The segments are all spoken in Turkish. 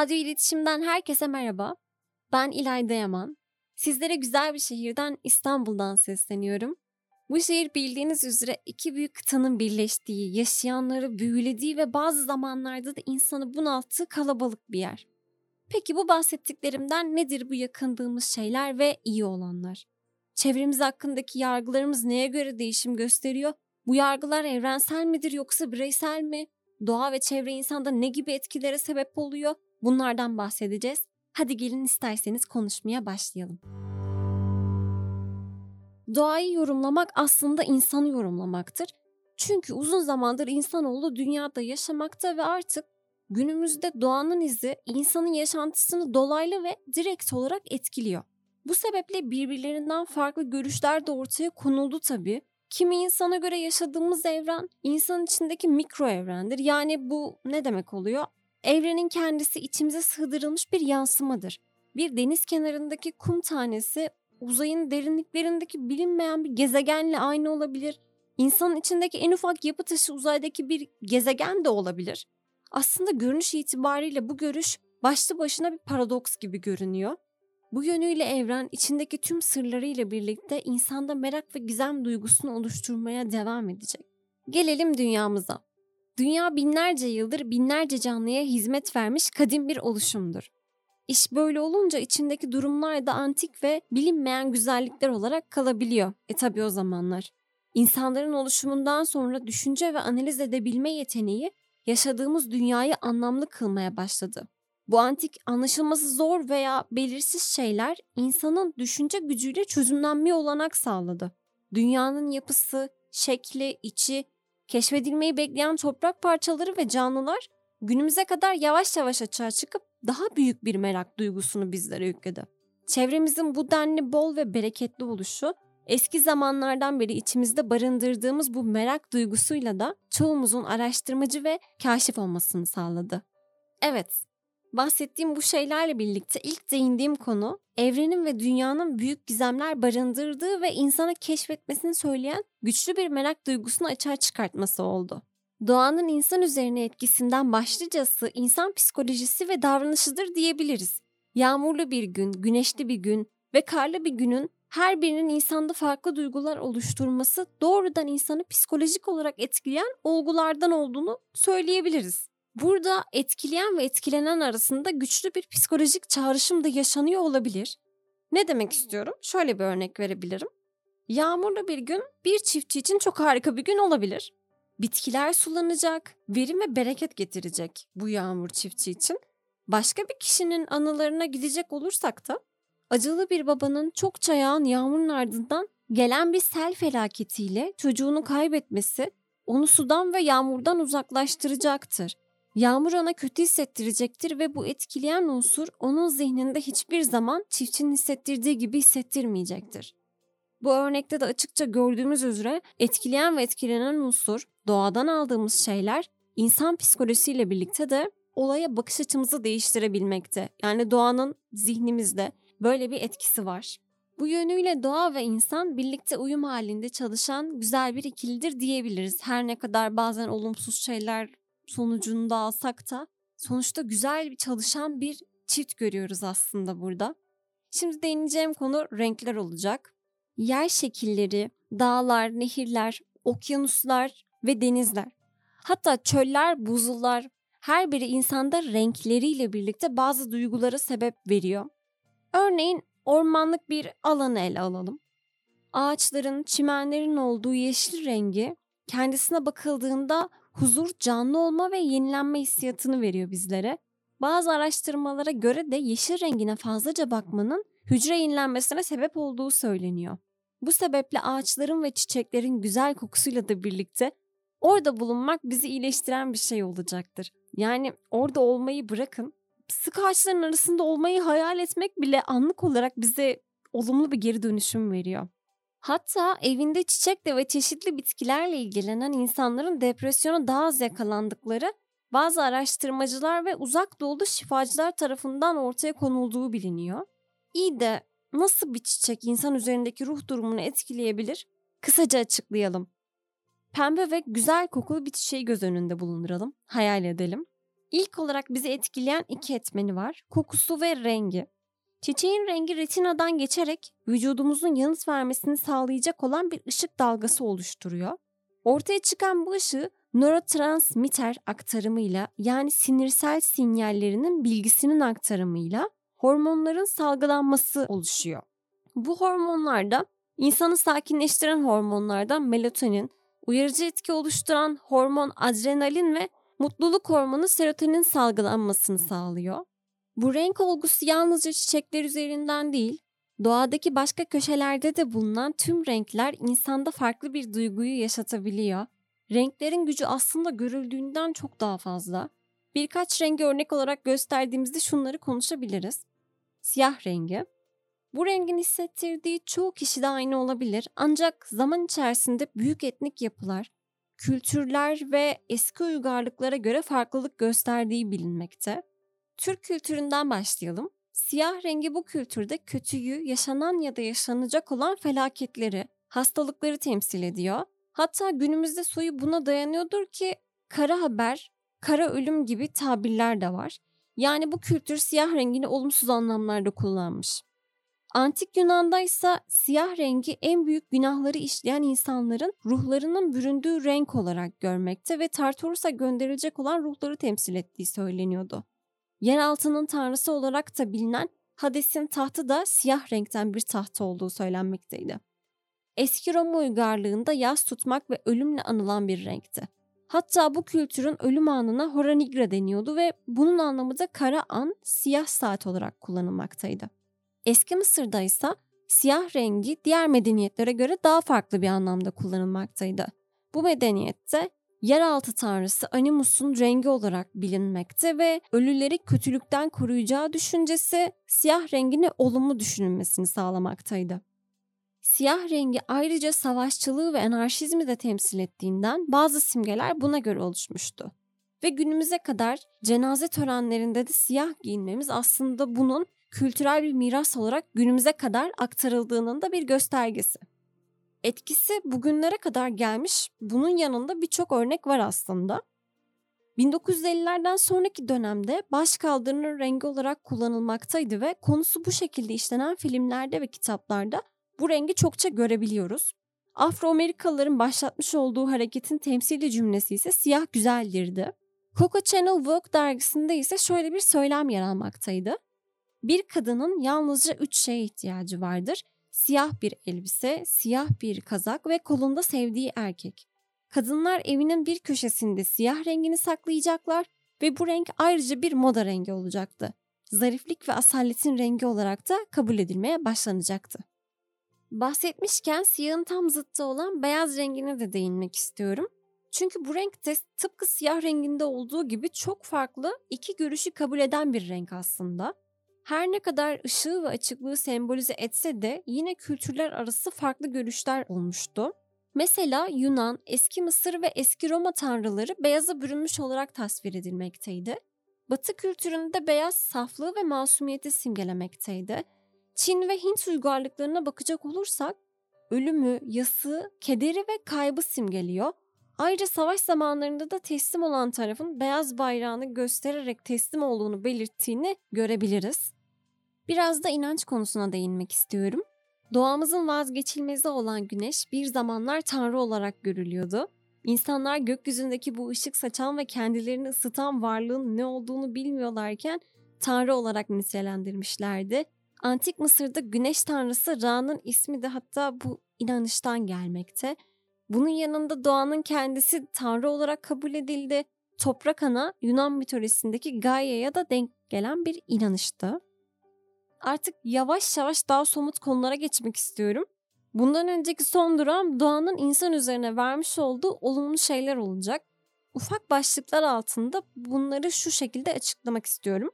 Radyo İletişim'den herkese merhaba. Ben İlayda Yaman. Sizlere güzel bir şehirden İstanbul'dan sesleniyorum. Bu şehir bildiğiniz üzere iki büyük kıtanın birleştiği, yaşayanları büyülediği ve bazı zamanlarda da insanı bunalttığı kalabalık bir yer. Peki bu bahsettiklerimden nedir bu yakındığımız şeyler ve iyi olanlar? Çevremiz hakkındaki yargılarımız neye göre değişim gösteriyor? Bu yargılar evrensel midir yoksa bireysel mi? Doğa ve çevre insanda ne gibi etkilere sebep oluyor? Bunlardan bahsedeceğiz. Hadi gelin isterseniz konuşmaya başlayalım. Doğayı yorumlamak aslında insanı yorumlamaktır. Çünkü uzun zamandır insanoğlu dünyada yaşamakta ve artık günümüzde doğanın izi insanın yaşantısını dolaylı ve direkt olarak etkiliyor. Bu sebeple birbirlerinden farklı görüşler de ortaya konuldu tabii. Kimi insana göre yaşadığımız evren insan içindeki mikro evrendir. Yani bu ne demek oluyor? Evrenin kendisi içimize sığdırılmış bir yansımadır. Bir deniz kenarındaki kum tanesi uzayın derinliklerindeki bilinmeyen bir gezegenle aynı olabilir. İnsanın içindeki en ufak yapı taşı uzaydaki bir gezegen de olabilir. Aslında görünüş itibariyle bu görüş başlı başına bir paradoks gibi görünüyor. Bu yönüyle evren içindeki tüm sırlarıyla birlikte insanda merak ve gizem duygusunu oluşturmaya devam edecek. Gelelim dünyamıza. Dünya binlerce yıldır binlerce canlıya hizmet vermiş kadim bir oluşumdur. İş böyle olunca içindeki durumlar da antik ve bilinmeyen güzellikler olarak kalabiliyor. E tabi o zamanlar. İnsanların oluşumundan sonra düşünce ve analiz edebilme yeteneği yaşadığımız dünyayı anlamlı kılmaya başladı. Bu antik anlaşılması zor veya belirsiz şeyler insanın düşünce gücüyle çözümlenmeye olanak sağladı. Dünyanın yapısı, şekli, içi, keşfedilmeyi bekleyen toprak parçaları ve canlılar günümüze kadar yavaş yavaş açığa çıkıp daha büyük bir merak duygusunu bizlere yükledi. Çevremizin bu denli bol ve bereketli oluşu eski zamanlardan beri içimizde barındırdığımız bu merak duygusuyla da çoğumuzun araştırmacı ve kaşif olmasını sağladı. Evet, bahsettiğim bu şeylerle birlikte ilk değindiğim konu evrenin ve dünyanın büyük gizemler barındırdığı ve insanı keşfetmesini söyleyen güçlü bir merak duygusunu açığa çıkartması oldu. Doğanın insan üzerine etkisinden başlıcası insan psikolojisi ve davranışıdır diyebiliriz. Yağmurlu bir gün, güneşli bir gün ve karlı bir günün her birinin insanda farklı duygular oluşturması doğrudan insanı psikolojik olarak etkileyen olgulardan olduğunu söyleyebiliriz. Burada etkileyen ve etkilenen arasında güçlü bir psikolojik çağrışım da yaşanıyor olabilir. Ne demek istiyorum? Şöyle bir örnek verebilirim. Yağmurlu bir gün bir çiftçi için çok harika bir gün olabilir. Bitkiler sulanacak, verim ve bereket getirecek bu yağmur çiftçi için. Başka bir kişinin anılarına gidecek olursak da acılı bir babanın çokça yağan yağmurun ardından gelen bir sel felaketiyle çocuğunu kaybetmesi onu sudan ve yağmurdan uzaklaştıracaktır. Yağmur ona kötü hissettirecektir ve bu etkileyen unsur onun zihninde hiçbir zaman çiftçinin hissettirdiği gibi hissettirmeyecektir. Bu örnekte de açıkça gördüğümüz üzere etkileyen ve etkilenen unsur, doğadan aldığımız şeyler insan psikolojisiyle birlikte de olaya bakış açımızı değiştirebilmekte. Yani doğanın zihnimizde böyle bir etkisi var. Bu yönüyle doğa ve insan birlikte uyum halinde çalışan güzel bir ikilidir diyebiliriz. Her ne kadar bazen olumsuz şeyler sonucunda alsak da sonuçta güzel bir çalışan bir çift görüyoruz aslında burada. Şimdi değineceğim konu renkler olacak. Yer şekilleri, dağlar, nehirler, okyanuslar ve denizler. Hatta çöller, buzullar her biri insanda renkleriyle birlikte bazı duygulara sebep veriyor. Örneğin ormanlık bir alanı ele alalım. Ağaçların, çimenlerin olduğu yeşil rengi kendisine bakıldığında huzur, canlı olma ve yenilenme hissiyatını veriyor bizlere. Bazı araştırmalara göre de yeşil rengine fazlaca bakmanın hücre yenilenmesine sebep olduğu söyleniyor. Bu sebeple ağaçların ve çiçeklerin güzel kokusuyla da birlikte orada bulunmak bizi iyileştiren bir şey olacaktır. Yani orada olmayı bırakın, sık ağaçların arasında olmayı hayal etmek bile anlık olarak bize olumlu bir geri dönüşüm veriyor. Hatta evinde çiçekle ve çeşitli bitkilerle ilgilenen insanların depresyona daha az yakalandıkları bazı araştırmacılar ve uzak doğulu şifacılar tarafından ortaya konulduğu biliniyor. İyi de nasıl bir çiçek insan üzerindeki ruh durumunu etkileyebilir? Kısaca açıklayalım. Pembe ve güzel kokulu bir çiçeği göz önünde bulunduralım, hayal edelim. İlk olarak bizi etkileyen iki etmeni var. Kokusu ve rengi. Çiçeğin rengi retinadan geçerek vücudumuzun yanıt vermesini sağlayacak olan bir ışık dalgası oluşturuyor. Ortaya çıkan bu ışığı nörotransmitter aktarımıyla yani sinirsel sinyallerinin bilgisinin aktarımıyla hormonların salgılanması oluşuyor. Bu hormonlarda insanı sakinleştiren hormonlardan melatonin, uyarıcı etki oluşturan hormon adrenalin ve mutluluk hormonu serotonin salgılanmasını sağlıyor. Bu renk olgusu yalnızca çiçekler üzerinden değil, doğadaki başka köşelerde de bulunan tüm renkler insanda farklı bir duyguyu yaşatabiliyor. Renklerin gücü aslında görüldüğünden çok daha fazla. Birkaç rengi örnek olarak gösterdiğimizde şunları konuşabiliriz. Siyah rengi. Bu rengin hissettirdiği çoğu kişide aynı olabilir ancak zaman içerisinde büyük etnik yapılar, kültürler ve eski uygarlıklara göre farklılık gösterdiği bilinmekte. Türk kültüründen başlayalım. Siyah rengi bu kültürde kötüyü, yaşanan ya da yaşanacak olan felaketleri, hastalıkları temsil ediyor. Hatta günümüzde soyu buna dayanıyordur ki kara haber, kara ölüm gibi tabirler de var. Yani bu kültür siyah rengini olumsuz anlamlarda kullanmış. Antik Yunan'da ise siyah rengi en büyük günahları işleyen insanların ruhlarının büründüğü renk olarak görmekte ve Tartarus'a gönderilecek olan ruhları temsil ettiği söyleniyordu. Yeraltının tanrısı olarak da bilinen Hades'in tahtı da siyah renkten bir taht olduğu söylenmekteydi. Eski Roma uygarlığında yaz tutmak ve ölümle anılan bir renkti. Hatta bu kültürün ölüm anına hora nigra deniyordu ve bunun anlamı da kara an, siyah saat olarak kullanılmaktaydı. Eski Mısır'da ise siyah rengi diğer medeniyetlere göre daha farklı bir anlamda kullanılmaktaydı. Bu medeniyette yeraltı tanrısı Animus'un rengi olarak bilinmekte ve ölüleri kötülükten koruyacağı düşüncesi siyah rengini olumlu düşünülmesini sağlamaktaydı. Siyah rengi ayrıca savaşçılığı ve anarşizmi de temsil ettiğinden bazı simgeler buna göre oluşmuştu. Ve günümüze kadar cenaze törenlerinde de siyah giyinmemiz aslında bunun kültürel bir miras olarak günümüze kadar aktarıldığının da bir göstergesi. Etkisi bugünlere kadar gelmiş, bunun yanında birçok örnek var aslında. 1950'lerden sonraki dönemde baş kaldırının rengi olarak kullanılmaktaydı ve konusu bu şekilde işlenen filmlerde ve kitaplarda bu rengi çokça görebiliyoruz. Afro-Amerikalıların başlatmış olduğu hareketin temsili cümlesi ise siyah güzeldirdi. Coco Channel Vogue dergisinde ise şöyle bir söylem yer almaktaydı. Bir kadının yalnızca üç şeye ihtiyacı vardır. Siyah bir elbise, siyah bir kazak ve kolunda sevdiği erkek. Kadınlar evinin bir köşesinde siyah rengini saklayacaklar ve bu renk ayrıca bir moda rengi olacaktı. Zariflik ve asaletin rengi olarak da kabul edilmeye başlanacaktı. Bahsetmişken siyahın tam zıttı olan beyaz rengine de değinmek istiyorum. Çünkü bu renk de tıpkı siyah renginde olduğu gibi çok farklı iki görüşü kabul eden bir renk aslında. Her ne kadar ışığı ve açıklığı sembolize etse de yine kültürler arası farklı görüşler olmuştu. Mesela Yunan, eski Mısır ve eski Roma tanrıları beyaza bürünmüş olarak tasvir edilmekteydi. Batı kültüründe beyaz saflığı ve masumiyeti simgelemekteydi. Çin ve Hint uygarlıklarına bakacak olursak ölümü, yası, kederi ve kaybı simgeliyor. Ayrıca savaş zamanlarında da teslim olan tarafın beyaz bayrağını göstererek teslim olduğunu belirttiğini görebiliriz. Biraz da inanç konusuna değinmek istiyorum. Doğamızın vazgeçilmezi olan güneş bir zamanlar tanrı olarak görülüyordu. İnsanlar gökyüzündeki bu ışık saçan ve kendilerini ısıtan varlığın ne olduğunu bilmiyorlarken tanrı olarak nitelendirmişlerdi. Antik Mısır'da güneş tanrısı Ra'nın ismi de hatta bu inanıştan gelmekte. Bunun yanında doğanın kendisi tanrı olarak kabul edildi. Toprak ana Yunan mitolojisindeki Gaia'ya da denk gelen bir inanıştı. Artık yavaş yavaş daha somut konulara geçmek istiyorum. Bundan önceki son duram doğanın insan üzerine vermiş olduğu olumlu şeyler olacak. Ufak başlıklar altında bunları şu şekilde açıklamak istiyorum.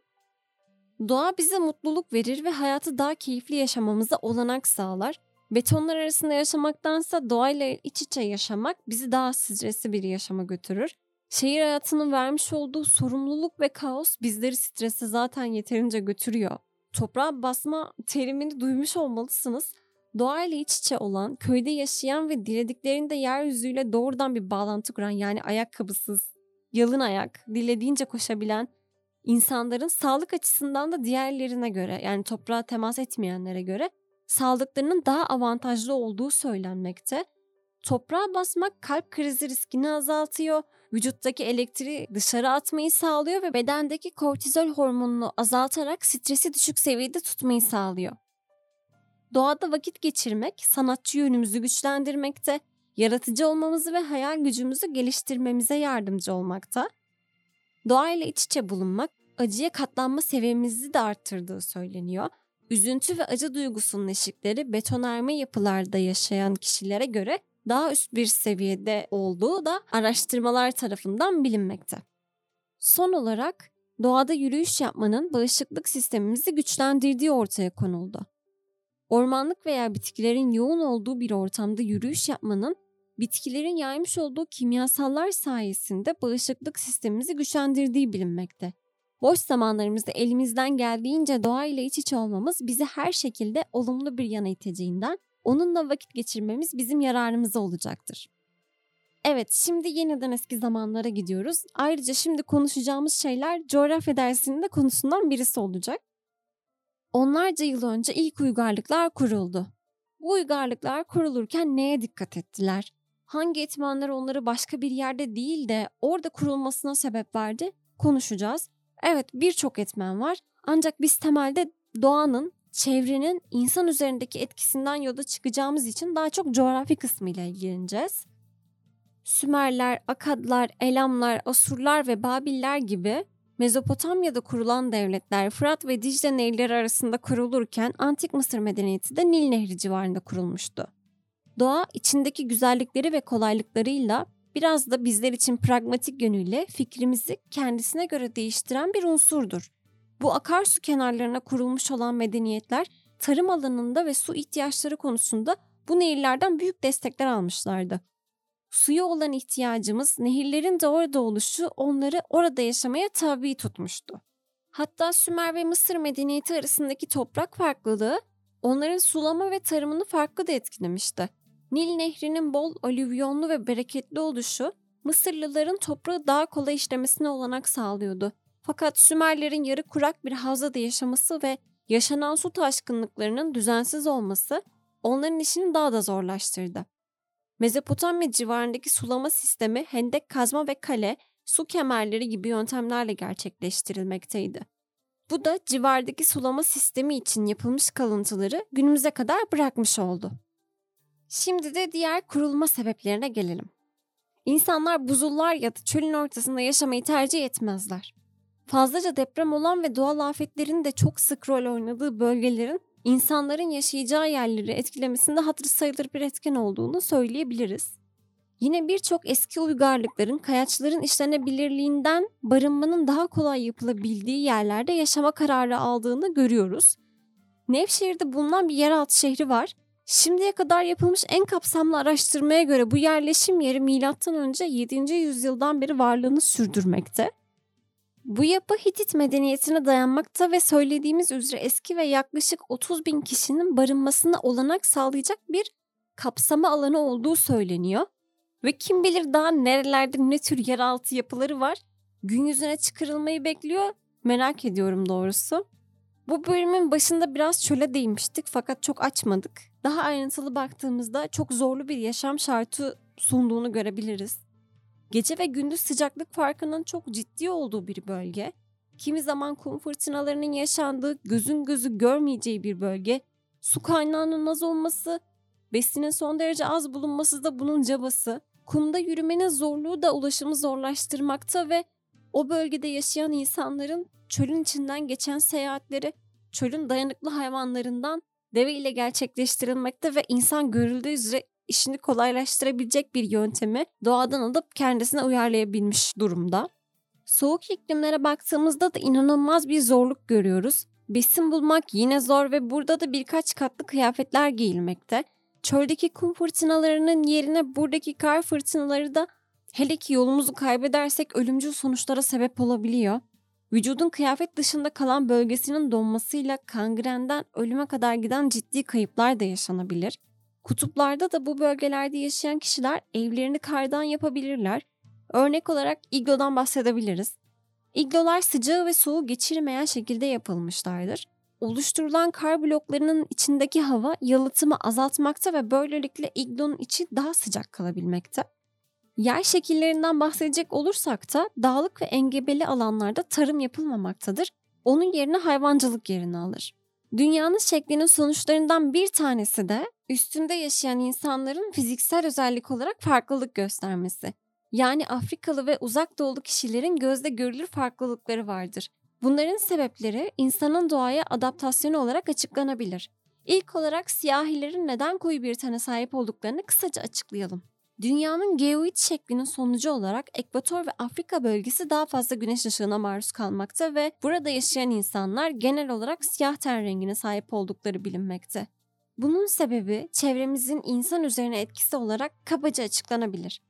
Doğa bize mutluluk verir ve hayatı daha keyifli yaşamamıza olanak sağlar. Betonlar arasında yaşamaktansa doğayla iç içe yaşamak bizi daha stresli bir yaşama götürür. Şehir hayatının vermiş olduğu sorumluluk ve kaos bizleri strese zaten yeterince götürüyor. Toprağa basma terimini duymuş olmalısınız. Doğayla iç içe olan, köyde yaşayan ve dilediklerinde yeryüzüyle doğrudan bir bağlantı kuran yani ayakkabısız, yalın ayak, dilediğince koşabilen insanların sağlık açısından da diğerlerine göre yani toprağa temas etmeyenlere göre sağlıklarının daha avantajlı olduğu söylenmekte. Toprağa basmak kalp krizi riskini azaltıyor, vücuttaki elektriği dışarı atmayı sağlıyor ve bedendeki kortizol hormonunu azaltarak stresi düşük seviyede tutmayı sağlıyor. Doğada vakit geçirmek sanatçı yönümüzü güçlendirmekte, yaratıcı olmamızı ve hayal gücümüzü geliştirmemize yardımcı olmakta. Doğayla iç içe bulunmak acıya katlanma seviyemizi de arttırdığı söyleniyor. Üzüntü ve acı duygusunun eşikleri betonarme yapılarda yaşayan kişilere göre daha üst bir seviyede olduğu da araştırmalar tarafından bilinmekte. Son olarak doğada yürüyüş yapmanın bağışıklık sistemimizi güçlendirdiği ortaya konuldu. Ormanlık veya bitkilerin yoğun olduğu bir ortamda yürüyüş yapmanın bitkilerin yaymış olduğu kimyasallar sayesinde bağışıklık sistemimizi güçlendirdiği bilinmekte. Boş zamanlarımızda elimizden geldiğince doğayla iç içe olmamız bizi her şekilde olumlu bir yana iteceğinden onunla vakit geçirmemiz bizim yararımıza olacaktır. Evet, şimdi yeniden eski zamanlara gidiyoruz. Ayrıca şimdi konuşacağımız şeyler coğrafya dersinin konusundan birisi olacak. Onlarca yıl önce ilk uygarlıklar kuruldu. Bu uygarlıklar kurulurken neye dikkat ettiler? Hangi etmenler onları başka bir yerde değil de orada kurulmasına sebep verdi? Konuşacağız. Evet birçok etmen var ancak biz temelde doğanın, çevrenin insan üzerindeki etkisinden yola çıkacağımız için daha çok coğrafi kısmıyla ilgileneceğiz. Sümerler, Akadlar, Elamlar, Asurlar ve Babiller gibi Mezopotamya'da kurulan devletler Fırat ve Dicle nehirleri arasında kurulurken Antik Mısır medeniyeti de Nil Nehri civarında kurulmuştu. Doğa içindeki güzellikleri ve kolaylıklarıyla biraz da bizler için pragmatik yönüyle fikrimizi kendisine göre değiştiren bir unsurdur. Bu akarsu kenarlarına kurulmuş olan medeniyetler tarım alanında ve su ihtiyaçları konusunda bu nehirlerden büyük destekler almışlardı. Suya olan ihtiyacımız, nehirlerin de orada oluşu onları orada yaşamaya tabi tutmuştu. Hatta Sümer ve Mısır medeniyeti arasındaki toprak farklılığı onların sulama ve tarımını farklı da etkilemişti. Nil Nehri'nin bol alüvyonlu ve bereketli oluşu Mısırlıların toprağı daha kolay işlemesine olanak sağlıyordu. Fakat Sümerlerin yarı kurak bir havzada yaşaması ve yaşanan su taşkınlıklarının düzensiz olması onların işini daha da zorlaştırdı. Mezopotamya civarındaki sulama sistemi hendek kazma ve kale, su kemerleri gibi yöntemlerle gerçekleştirilmekteydi. Bu da civardaki sulama sistemi için yapılmış kalıntıları günümüze kadar bırakmış oldu. Şimdi de diğer kurulma sebeplerine gelelim. İnsanlar buzullar ya da çölün ortasında yaşamayı tercih etmezler. Fazlaca deprem olan ve doğal afetlerin de çok sık rol oynadığı bölgelerin insanların yaşayacağı yerleri etkilemesinde hatırı sayılır bir etken olduğunu söyleyebiliriz. Yine birçok eski uygarlıkların kayaçların işlenebilirliğinden barınmanın daha kolay yapılabildiği yerlerde yaşama kararı aldığını görüyoruz. Nevşehir'de bulunan bir yeraltı şehri var Şimdiye kadar yapılmış en kapsamlı araştırmaya göre bu yerleşim yeri M.Ö. 7. yüzyıldan beri varlığını sürdürmekte. Bu yapı Hitit medeniyetine dayanmakta ve söylediğimiz üzere eski ve yaklaşık 30 bin kişinin barınmasına olanak sağlayacak bir kapsama alanı olduğu söyleniyor. Ve kim bilir daha nerelerde ne tür yeraltı yapıları var gün yüzüne çıkarılmayı bekliyor merak ediyorum doğrusu. Bu bölümün başında biraz çöle değinmiştik fakat çok açmadık. Daha ayrıntılı baktığımızda çok zorlu bir yaşam şartı sunduğunu görebiliriz. Gece ve gündüz sıcaklık farkının çok ciddi olduğu bir bölge. Kimi zaman kum fırtınalarının yaşandığı, gözün gözü görmeyeceği bir bölge. Su kaynağının az olması, besinin son derece az bulunması da bunun cabası. Kumda yürümenin zorluğu da ulaşımı zorlaştırmakta ve o bölgede yaşayan insanların çölün içinden geçen seyahatleri çölün dayanıklı hayvanlarından deve ile gerçekleştirilmekte ve insan görüldüğü üzere işini kolaylaştırabilecek bir yöntemi doğadan alıp kendisine uyarlayabilmiş durumda. Soğuk iklimlere baktığımızda da inanılmaz bir zorluk görüyoruz. Besin bulmak yine zor ve burada da birkaç katlı kıyafetler giyilmekte. Çöldeki kum fırtınalarının yerine buradaki kar fırtınaları da hele ki yolumuzu kaybedersek ölümcül sonuçlara sebep olabiliyor. Vücudun kıyafet dışında kalan bölgesinin donmasıyla kangrenden ölüme kadar giden ciddi kayıplar da yaşanabilir. Kutuplarda da bu bölgelerde yaşayan kişiler evlerini kardan yapabilirler. Örnek olarak iglodan bahsedebiliriz. İglolar sıcağı ve soğuğu geçirmeyen şekilde yapılmışlardır. Oluşturulan kar bloklarının içindeki hava yalıtımı azaltmakta ve böylelikle iglonun içi daha sıcak kalabilmekte. Yer şekillerinden bahsedecek olursak da dağlık ve engebeli alanlarda tarım yapılmamaktadır. Onun yerine hayvancılık yerini alır. Dünyanın şeklinin sonuçlarından bir tanesi de üstünde yaşayan insanların fiziksel özellik olarak farklılık göstermesi. Yani Afrikalı ve uzak doğulu kişilerin gözde görülür farklılıkları vardır. Bunların sebepleri insanın doğaya adaptasyonu olarak açıklanabilir. İlk olarak siyahilerin neden koyu bir tane sahip olduklarını kısaca açıklayalım. Dünyanın geoid şeklinin sonucu olarak Ekvator ve Afrika bölgesi daha fazla güneş ışığına maruz kalmakta ve burada yaşayan insanlar genel olarak siyah ten rengine sahip oldukları bilinmekte. Bunun sebebi çevremizin insan üzerine etkisi olarak kabaca açıklanabilir.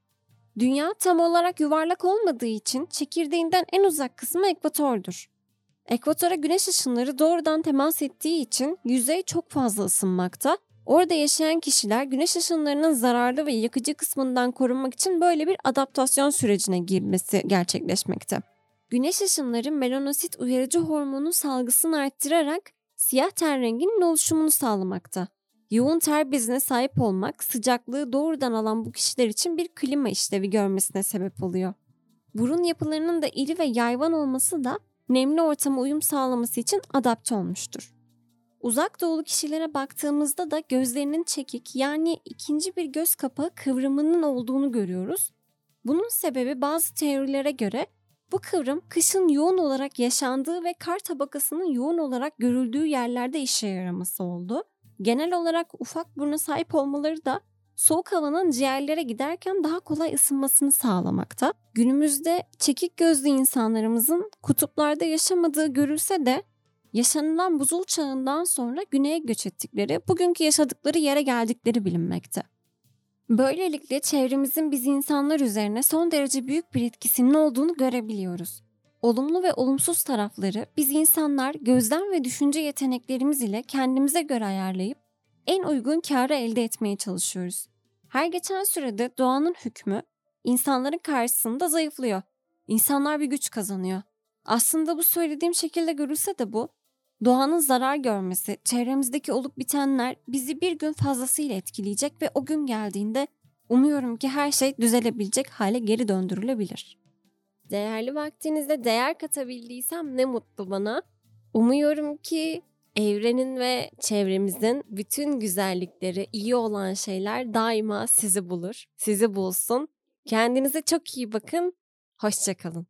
Dünya tam olarak yuvarlak olmadığı için çekirdeğinden en uzak kısmı ekvatordur. Ekvatora güneş ışınları doğrudan temas ettiği için yüzey çok fazla ısınmakta. Orada yaşayan kişiler güneş ışınlarının zararlı ve yakıcı kısmından korunmak için böyle bir adaptasyon sürecine girmesi gerçekleşmekte. Güneş ışınları melanosit uyarıcı hormonu salgısını arttırarak siyah ten renginin oluşumunu sağlamakta. Yoğun ter bezine sahip olmak sıcaklığı doğrudan alan bu kişiler için bir klima işlevi görmesine sebep oluyor. Burun yapılarının da iri ve yayvan olması da nemli ortama uyum sağlaması için adapte olmuştur. Uzak doğulu kişilere baktığımızda da gözlerinin çekik yani ikinci bir göz kapağı kıvrımının olduğunu görüyoruz. Bunun sebebi bazı teorilere göre bu kıvrım kışın yoğun olarak yaşandığı ve kar tabakasının yoğun olarak görüldüğü yerlerde işe yaraması oldu. Genel olarak ufak buruna sahip olmaları da soğuk havanın ciğerlere giderken daha kolay ısınmasını sağlamakta. Günümüzde çekik gözlü insanlarımızın kutuplarda yaşamadığı görülse de yaşanılan buzul çağından sonra güneye göç ettikleri, bugünkü yaşadıkları yere geldikleri bilinmekte. Böylelikle çevremizin biz insanlar üzerine son derece büyük bir etkisinin olduğunu görebiliyoruz. Olumlu ve olumsuz tarafları biz insanlar gözlem ve düşünce yeteneklerimiz ile kendimize göre ayarlayıp en uygun karı elde etmeye çalışıyoruz. Her geçen sürede doğanın hükmü insanların karşısında zayıflıyor. İnsanlar bir güç kazanıyor. Aslında bu söylediğim şekilde görülse de bu, doğanın zarar görmesi, çevremizdeki olup bitenler bizi bir gün fazlasıyla etkileyecek ve o gün geldiğinde umuyorum ki her şey düzelebilecek hale geri döndürülebilir. Değerli vaktinizde değer katabildiysem ne mutlu bana. Umuyorum ki evrenin ve çevremizin bütün güzellikleri, iyi olan şeyler daima sizi bulur, sizi bulsun. Kendinize çok iyi bakın. Hoşçakalın.